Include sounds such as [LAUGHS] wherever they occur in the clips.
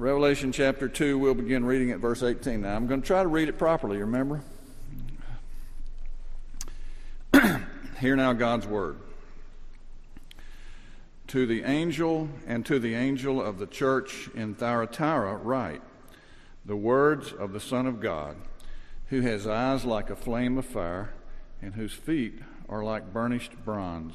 Revelation chapter 2, we'll begin reading at verse 18. Now, I'm going to try to read it properly, remember? [CLEARS THROAT] Hear now God's word. To the angel and to the angel of the church in Thyatira, write the words of the Son of God, who has eyes like a flame of fire and whose feet are like burnished bronze.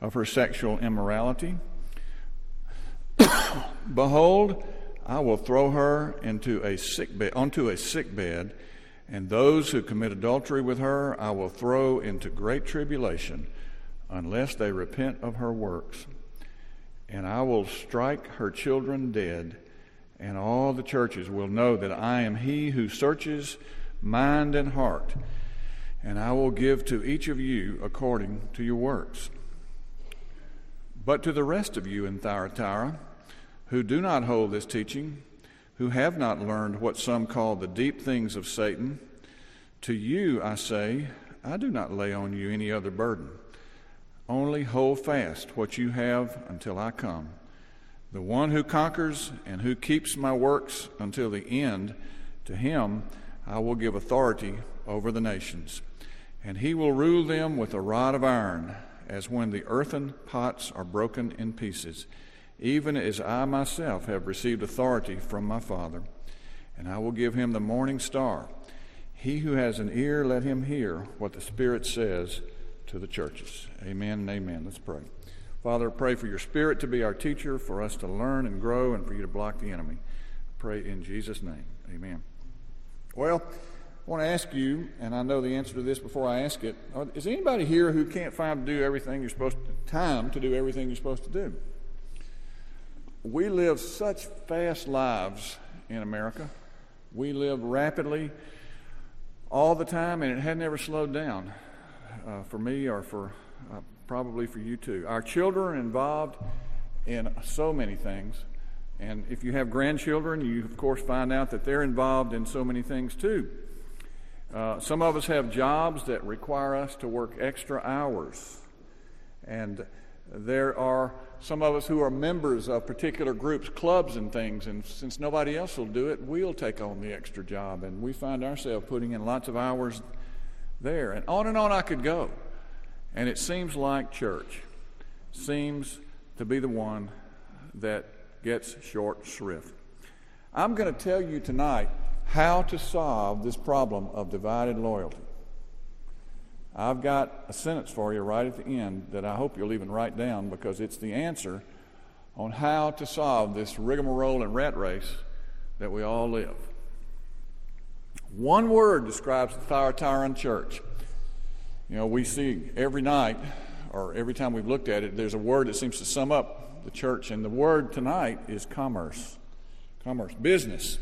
of her sexual immorality. [COUGHS] Behold, I will throw her into a sick bed, onto a sick bed, and those who commit adultery with her I will throw into great tribulation unless they repent of her works. And I will strike her children dead, and all the churches will know that I am he who searches mind and heart, and I will give to each of you according to your works. But to the rest of you in Thyatira, who do not hold this teaching, who have not learned what some call the deep things of Satan, to you I say, I do not lay on you any other burden. Only hold fast what you have until I come. The one who conquers and who keeps my works until the end, to him I will give authority over the nations. And he will rule them with a rod of iron, as when the earthen pots are broken in pieces, even as I myself have received authority from my Father. And I will give him the morning star. He who has an ear, let him hear what the Spirit says to the churches. Amen and amen. Let's pray. Father, pray for your Spirit to be our teacher, for us to learn and grow, and for you to block the enemy. Pray in Jesus' name. Amen. Well, I want to ask you, and I know the answer to this before I ask it. Is anybody here who can't find to do everything you're supposed to, time to do everything you're supposed to do? We live such fast lives in America. We live rapidly all the time, and it had never slowed down uh, for me or for uh, probably for you too. Our children are involved in so many things. And if you have grandchildren, you of course find out that they're involved in so many things too. Uh, some of us have jobs that require us to work extra hours. And there are some of us who are members of particular groups, clubs, and things. And since nobody else will do it, we'll take on the extra job. And we find ourselves putting in lots of hours there. And on and on I could go. And it seems like church seems to be the one that gets short shrift. I'm going to tell you tonight how to solve this problem of divided loyalty. I've got a sentence for you right at the end that I hope you'll even write down because it's the answer on how to solve this rigmarole and rat race that we all live. One word describes the Thyatiran church. You know, we see every night, or every time we've looked at it, there's a word that seems to sum up the church, and the word tonight is commerce. Commerce, business.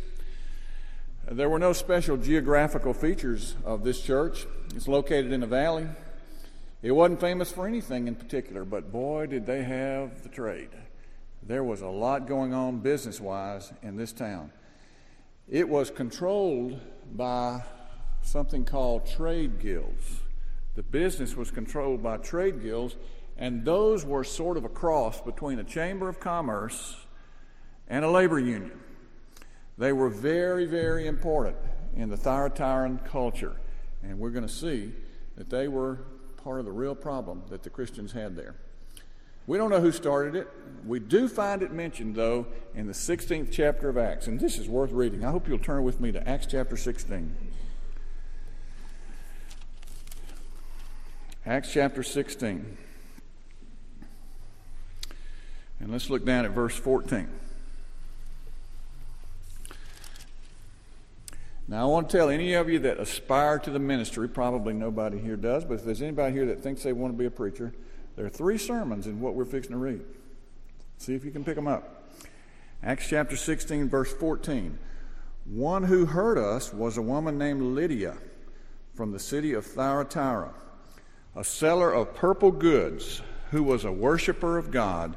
There were no special geographical features of this church. It's located in a valley. It wasn't famous for anything in particular, but boy, did they have the trade. There was a lot going on business wise in this town. It was controlled by something called trade guilds. The business was controlled by trade guilds, and those were sort of a cross between a chamber of commerce and a labor union. They were very, very important in the Thyatiran culture, and we're going to see that they were part of the real problem that the Christians had there. We don't know who started it. We do find it mentioned, though, in the 16th chapter of Acts. And this is worth reading. I hope you'll turn with me to Acts chapter 16. Acts chapter 16. And let's look down at verse 14. Now, I want to tell any of you that aspire to the ministry, probably nobody here does, but if there's anybody here that thinks they want to be a preacher, there are three sermons in what we're fixing to read. See if you can pick them up. Acts chapter 16, verse 14. One who heard us was a woman named Lydia from the city of Thyatira, a seller of purple goods who was a worshiper of God.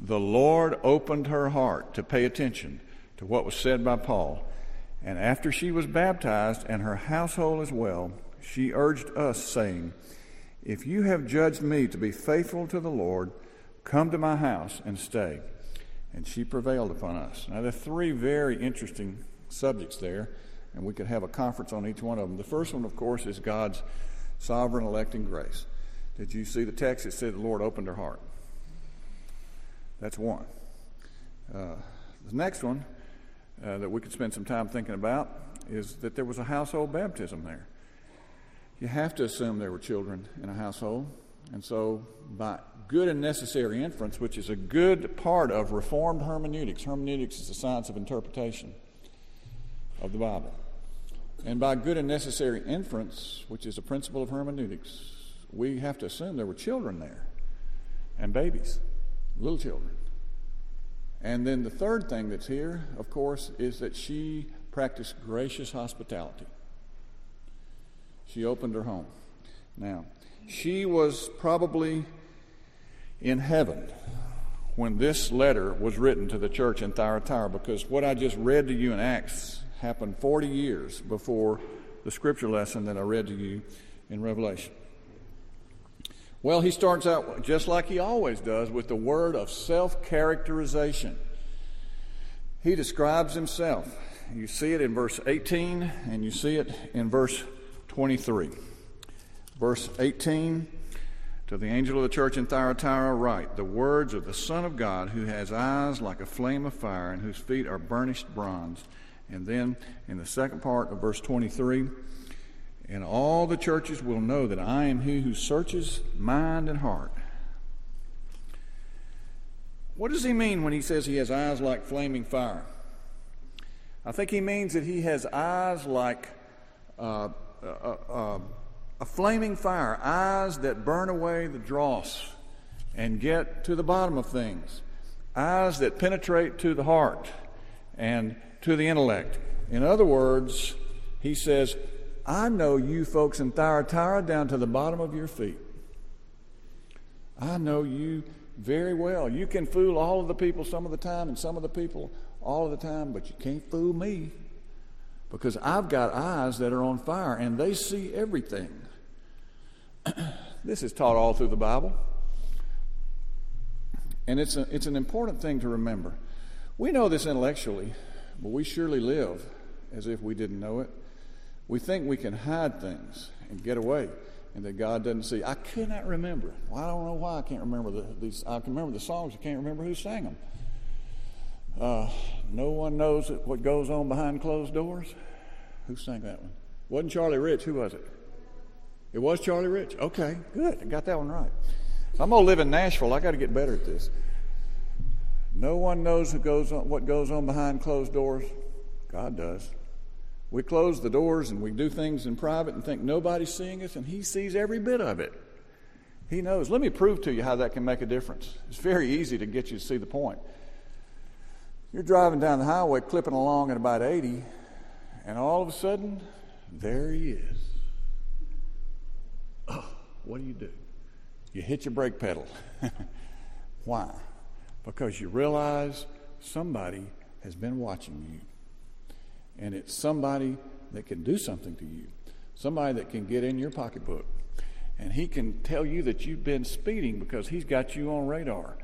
The Lord opened her heart to pay attention to what was said by Paul. And after she was baptized, and her household as well, she urged us, saying, If you have judged me to be faithful to the Lord, come to my house and stay. And she prevailed upon us. Now, there are three very interesting subjects there, and we could have a conference on each one of them. The first one, of course, is God's sovereign electing grace. Did you see the text? It said the Lord opened her heart. That's one. Uh, the next one uh, that we could spend some time thinking about is that there was a household baptism there. You have to assume there were children in a household. And so, by good and necessary inference, which is a good part of Reformed hermeneutics, hermeneutics is the science of interpretation of the Bible. And by good and necessary inference, which is a principle of hermeneutics, we have to assume there were children there and babies, little children. And then the third thing that's here, of course, is that she practiced gracious hospitality. She opened her home. Now, she was probably in heaven when this letter was written to the church in Thyatira because what I just read to you in Acts happened 40 years before the scripture lesson that I read to you in Revelation. Well, he starts out just like he always does with the word of self characterization. He describes himself. You see it in verse 18 and you see it in verse 23. Verse 18 to the angel of the church in Thyatira, write the words of the Son of God, who has eyes like a flame of fire and whose feet are burnished bronze. And then in the second part of verse 23, and all the churches will know that I am he who searches mind and heart. What does he mean when he says he has eyes like flaming fire? I think he means that he has eyes like uh, uh, uh, a flaming fire, eyes that burn away the dross and get to the bottom of things, eyes that penetrate to the heart and to the intellect. In other words, he says, I know you folks in Thyatira down to the bottom of your feet. I know you very well. You can fool all of the people some of the time and some of the people all of the time, but you can't fool me because I've got eyes that are on fire and they see everything. [CLEARS THROAT] this is taught all through the Bible. And it's, a, it's an important thing to remember. We know this intellectually, but we surely live as if we didn't know it. We think we can hide things and get away, and that God doesn't see. I cannot remember. Well, I don't know why I can't remember the, these. I can remember the songs. I can't remember who sang them. Uh, no one knows what goes on behind closed doors. Who sang that one? Wasn't Charlie Rich? Who was it? It was Charlie Rich. Okay, good. I got that one right. I'm gonna live in Nashville. I got to get better at this. No one knows goes on, what goes on behind closed doors. God does. We close the doors and we do things in private and think nobody's seeing us, and He sees every bit of it. He knows. Let me prove to you how that can make a difference. It's very easy to get you to see the point. You're driving down the highway, clipping along at about 80, and all of a sudden, there He is. Oh, what do you do? You hit your brake pedal. [LAUGHS] Why? Because you realize somebody has been watching you and it's somebody that can do something to you, somebody that can get in your pocketbook. And he can tell you that you've been speeding because he's got you on radar.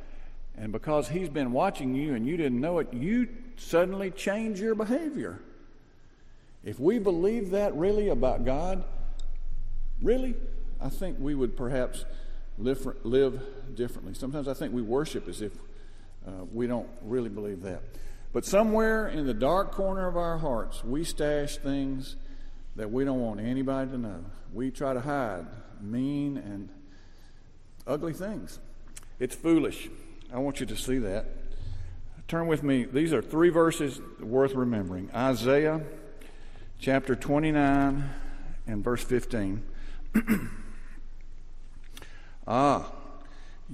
And because he's been watching you and you didn't know it, you suddenly change your behavior. If we believe that really about God, really, I think we would perhaps live, live differently. Sometimes I think we worship as if uh, we don't really believe that. But somewhere in the dark corner of our hearts, we stash things that we don't want anybody to know. We try to hide mean and ugly things. It's foolish. I want you to see that. Turn with me. These are three verses worth remembering Isaiah chapter 29 and verse 15. [CLEARS THROAT] ah,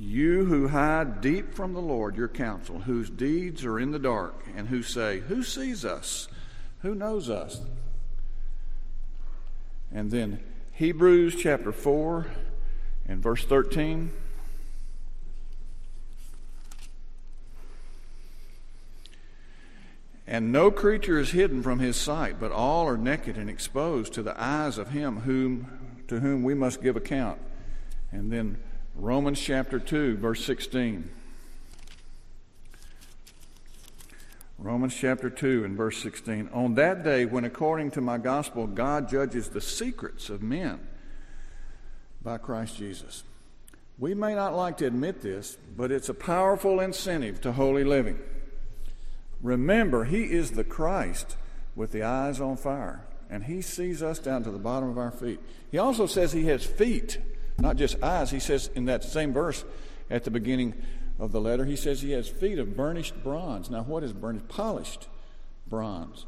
You who hide deep from the Lord your counsel, whose deeds are in the dark, and who say, Who sees us? Who knows us? And then Hebrews chapter 4 and verse 13. And no creature is hidden from his sight, but all are naked and exposed to the eyes of him whom, to whom we must give account. And then Romans chapter 2, verse 16. Romans chapter 2 and verse 16. On that day, when according to my gospel, God judges the secrets of men by Christ Jesus. We may not like to admit this, but it's a powerful incentive to holy living. Remember, He is the Christ with the eyes on fire, and He sees us down to the bottom of our feet. He also says He has feet, not just eyes. He says in that same verse at the beginning of the letter, He says He has feet of burnished bronze. Now, what is burnished? Polished bronze.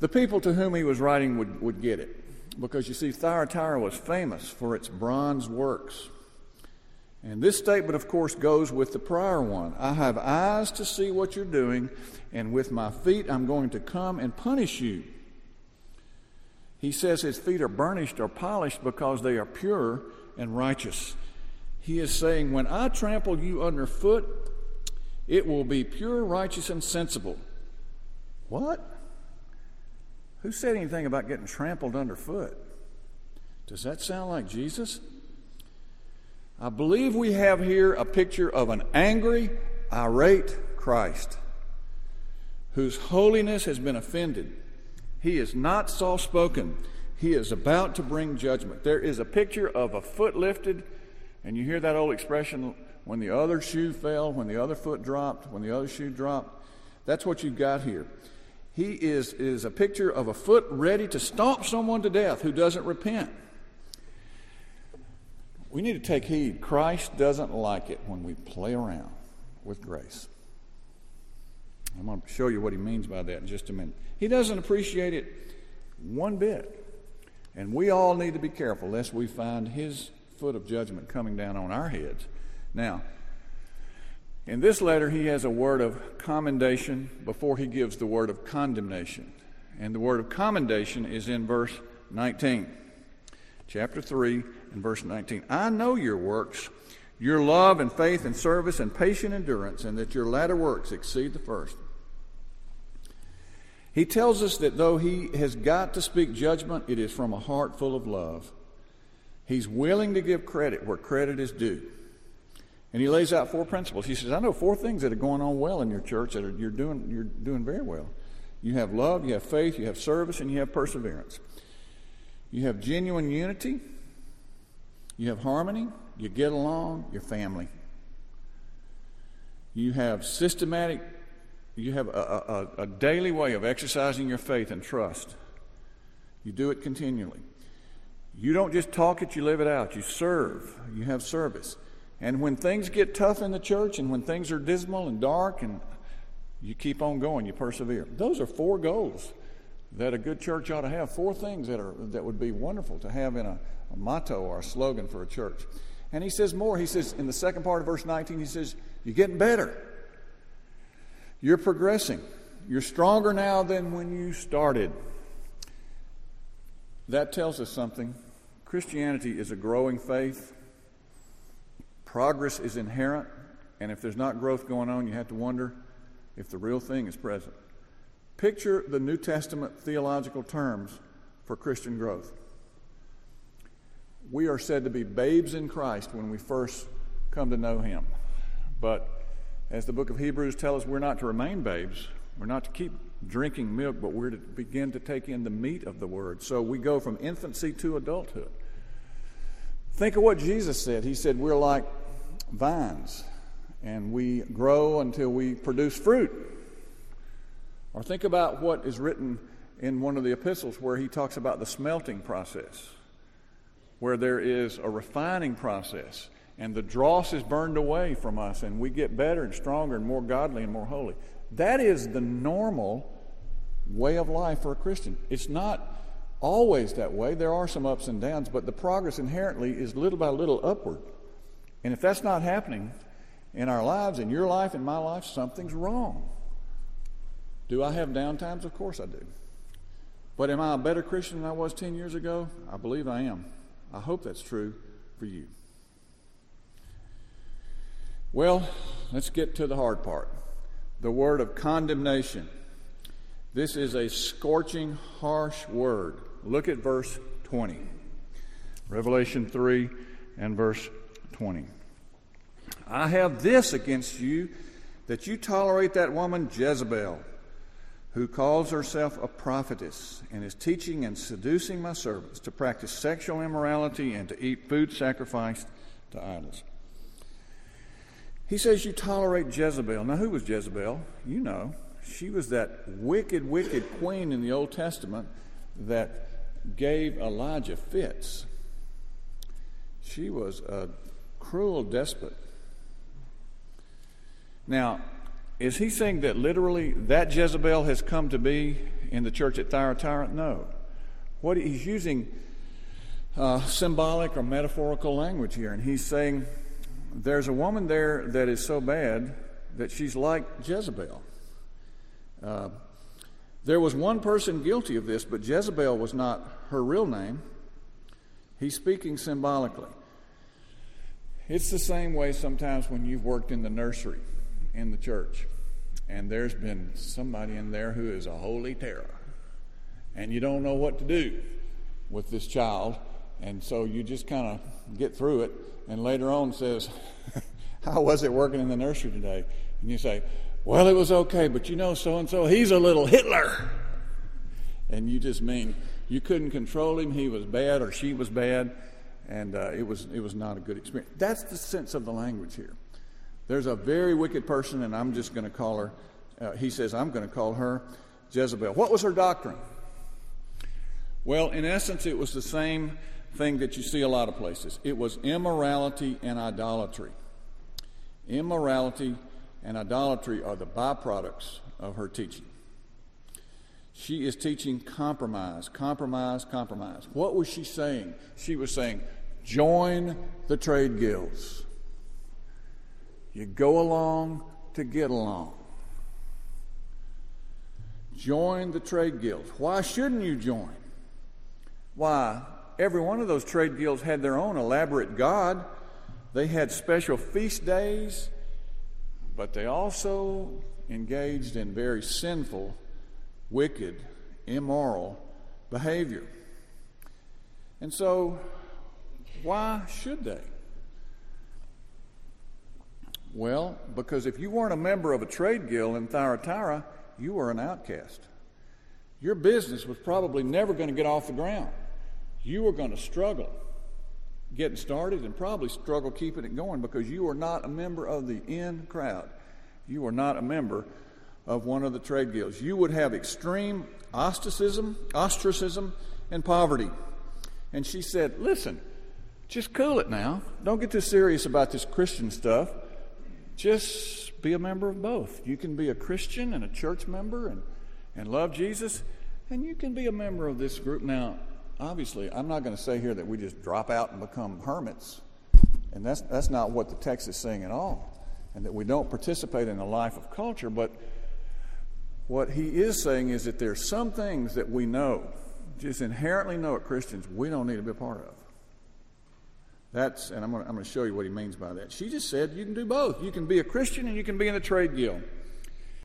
The people to whom He was writing would, would get it, because you see, Thyatira was famous for its bronze works. And this statement, of course, goes with the prior one. I have eyes to see what you're doing, and with my feet I'm going to come and punish you. He says his feet are burnished or polished because they are pure and righteous. He is saying, When I trample you underfoot, it will be pure, righteous, and sensible. What? Who said anything about getting trampled underfoot? Does that sound like Jesus? I believe we have here a picture of an angry, irate Christ whose holiness has been offended. He is not soft spoken. He is about to bring judgment. There is a picture of a foot lifted, and you hear that old expression when the other shoe fell, when the other foot dropped, when the other shoe dropped. That's what you've got here. He is, is a picture of a foot ready to stomp someone to death who doesn't repent. We need to take heed. Christ doesn't like it when we play around with grace. I'm going to show you what he means by that in just a minute. He doesn't appreciate it one bit. And we all need to be careful lest we find his foot of judgment coming down on our heads. Now, in this letter, he has a word of commendation before he gives the word of condemnation. And the word of commendation is in verse 19, chapter 3, in verse 19 I know your works, your love and faith and service and patient endurance, and that your latter works exceed the first. He tells us that though he has got to speak judgment, it is from a heart full of love. He's willing to give credit where credit is due. And he lays out four principles. He says, I know four things that are going on well in your church that are, you're, doing, you're doing very well. You have love, you have faith, you have service, and you have perseverance. You have genuine unity, you have harmony, you get along, your family. You have systematic, you have a, a, a daily way of exercising your faith and trust. You do it continually. You don't just talk it, you live it out. You serve, you have service. And when things get tough in the church and when things are dismal and dark and you keep on going, you persevere. Those are four goals that a good church ought to have. Four things that are that would be wonderful to have in a, a motto or a slogan for a church. And he says more. He says in the second part of verse 19, he says, You're getting better. You're progressing. You're stronger now than when you started. That tells us something. Christianity is a growing faith. Progress is inherent. And if there's not growth going on, you have to wonder if the real thing is present. Picture the New Testament theological terms for Christian growth. We are said to be babes in Christ when we first come to know Him. But as the book of Hebrews tells us, we're not to remain babes. We're not to keep drinking milk, but we're to begin to take in the meat of the word. So we go from infancy to adulthood. Think of what Jesus said. He said, We're like vines, and we grow until we produce fruit. Or think about what is written in one of the epistles where he talks about the smelting process, where there is a refining process, and the dross is burned away from us, and we get better and stronger and more godly and more holy. That is the normal way of life for a Christian. It's not always that way. There are some ups and downs, but the progress inherently is little by little upward. And if that's not happening in our lives, in your life, in my life, something's wrong. Do I have down times? Of course I do. But am I a better Christian than I was 10 years ago? I believe I am. I hope that's true for you. Well, let's get to the hard part the word of condemnation. This is a scorching, harsh word. Look at verse 20. Revelation 3 and verse 20. I have this against you that you tolerate that woman Jezebel, who calls herself a prophetess and is teaching and seducing my servants to practice sexual immorality and to eat food sacrificed to idols. He says, You tolerate Jezebel. Now, who was Jezebel? You know. She was that wicked, wicked queen in the Old Testament that gave Elijah fits. She was a cruel despot. Now, is he saying that literally that Jezebel has come to be in the church at Thyatira? No. What he's using uh, symbolic or metaphorical language here, and he's saying there's a woman there that is so bad that she's like Jezebel. Uh, there was one person guilty of this, but Jezebel was not her real name. He's speaking symbolically. It's the same way sometimes when you've worked in the nursery in the church, and there's been somebody in there who is a holy terror, and you don't know what to do with this child, and so you just kind of get through it, and later on says, [LAUGHS] How was it working in the nursery today? And you say, Well, it was okay, but you know, so and so, he's a little Hitler. And you just mean you couldn't control him, he was bad or she was bad, and uh, it, was, it was not a good experience. That's the sense of the language here. There's a very wicked person, and I'm just going to call her, uh, he says, I'm going to call her Jezebel. What was her doctrine? Well, in essence, it was the same thing that you see a lot of places it was immorality and idolatry. Immorality and idolatry are the byproducts of her teaching. She is teaching compromise, compromise, compromise. What was she saying? She was saying, join the trade guilds. You go along to get along. Join the trade guilds. Why shouldn't you join? Why? Every one of those trade guilds had their own elaborate god. They had special feast days, but they also engaged in very sinful, wicked, immoral behavior. And so, why should they? Well, because if you weren't a member of a trade guild in Thyatira, you were an outcast. Your business was probably never going to get off the ground. You are going to struggle getting started and probably struggle keeping it going because you are not a member of the in crowd. You are not a member of one of the trade guilds. You would have extreme ostracism, ostracism, and poverty. And she said, Listen, just cool it now. Don't get too serious about this Christian stuff. Just be a member of both. You can be a Christian and a church member and, and love Jesus, and you can be a member of this group. Now, obviously, I'm not going to say here that we just drop out and become hermits. And that's, that's not what the text is saying at all. And that we don't participate in the life of culture. But what he is saying is that there's some things that we know, just inherently know at Christians, we don't need to be a part of. That's, and I'm going, to, I'm going to show you what he means by that. She just said you can do both. You can be a Christian and you can be in the trade guild.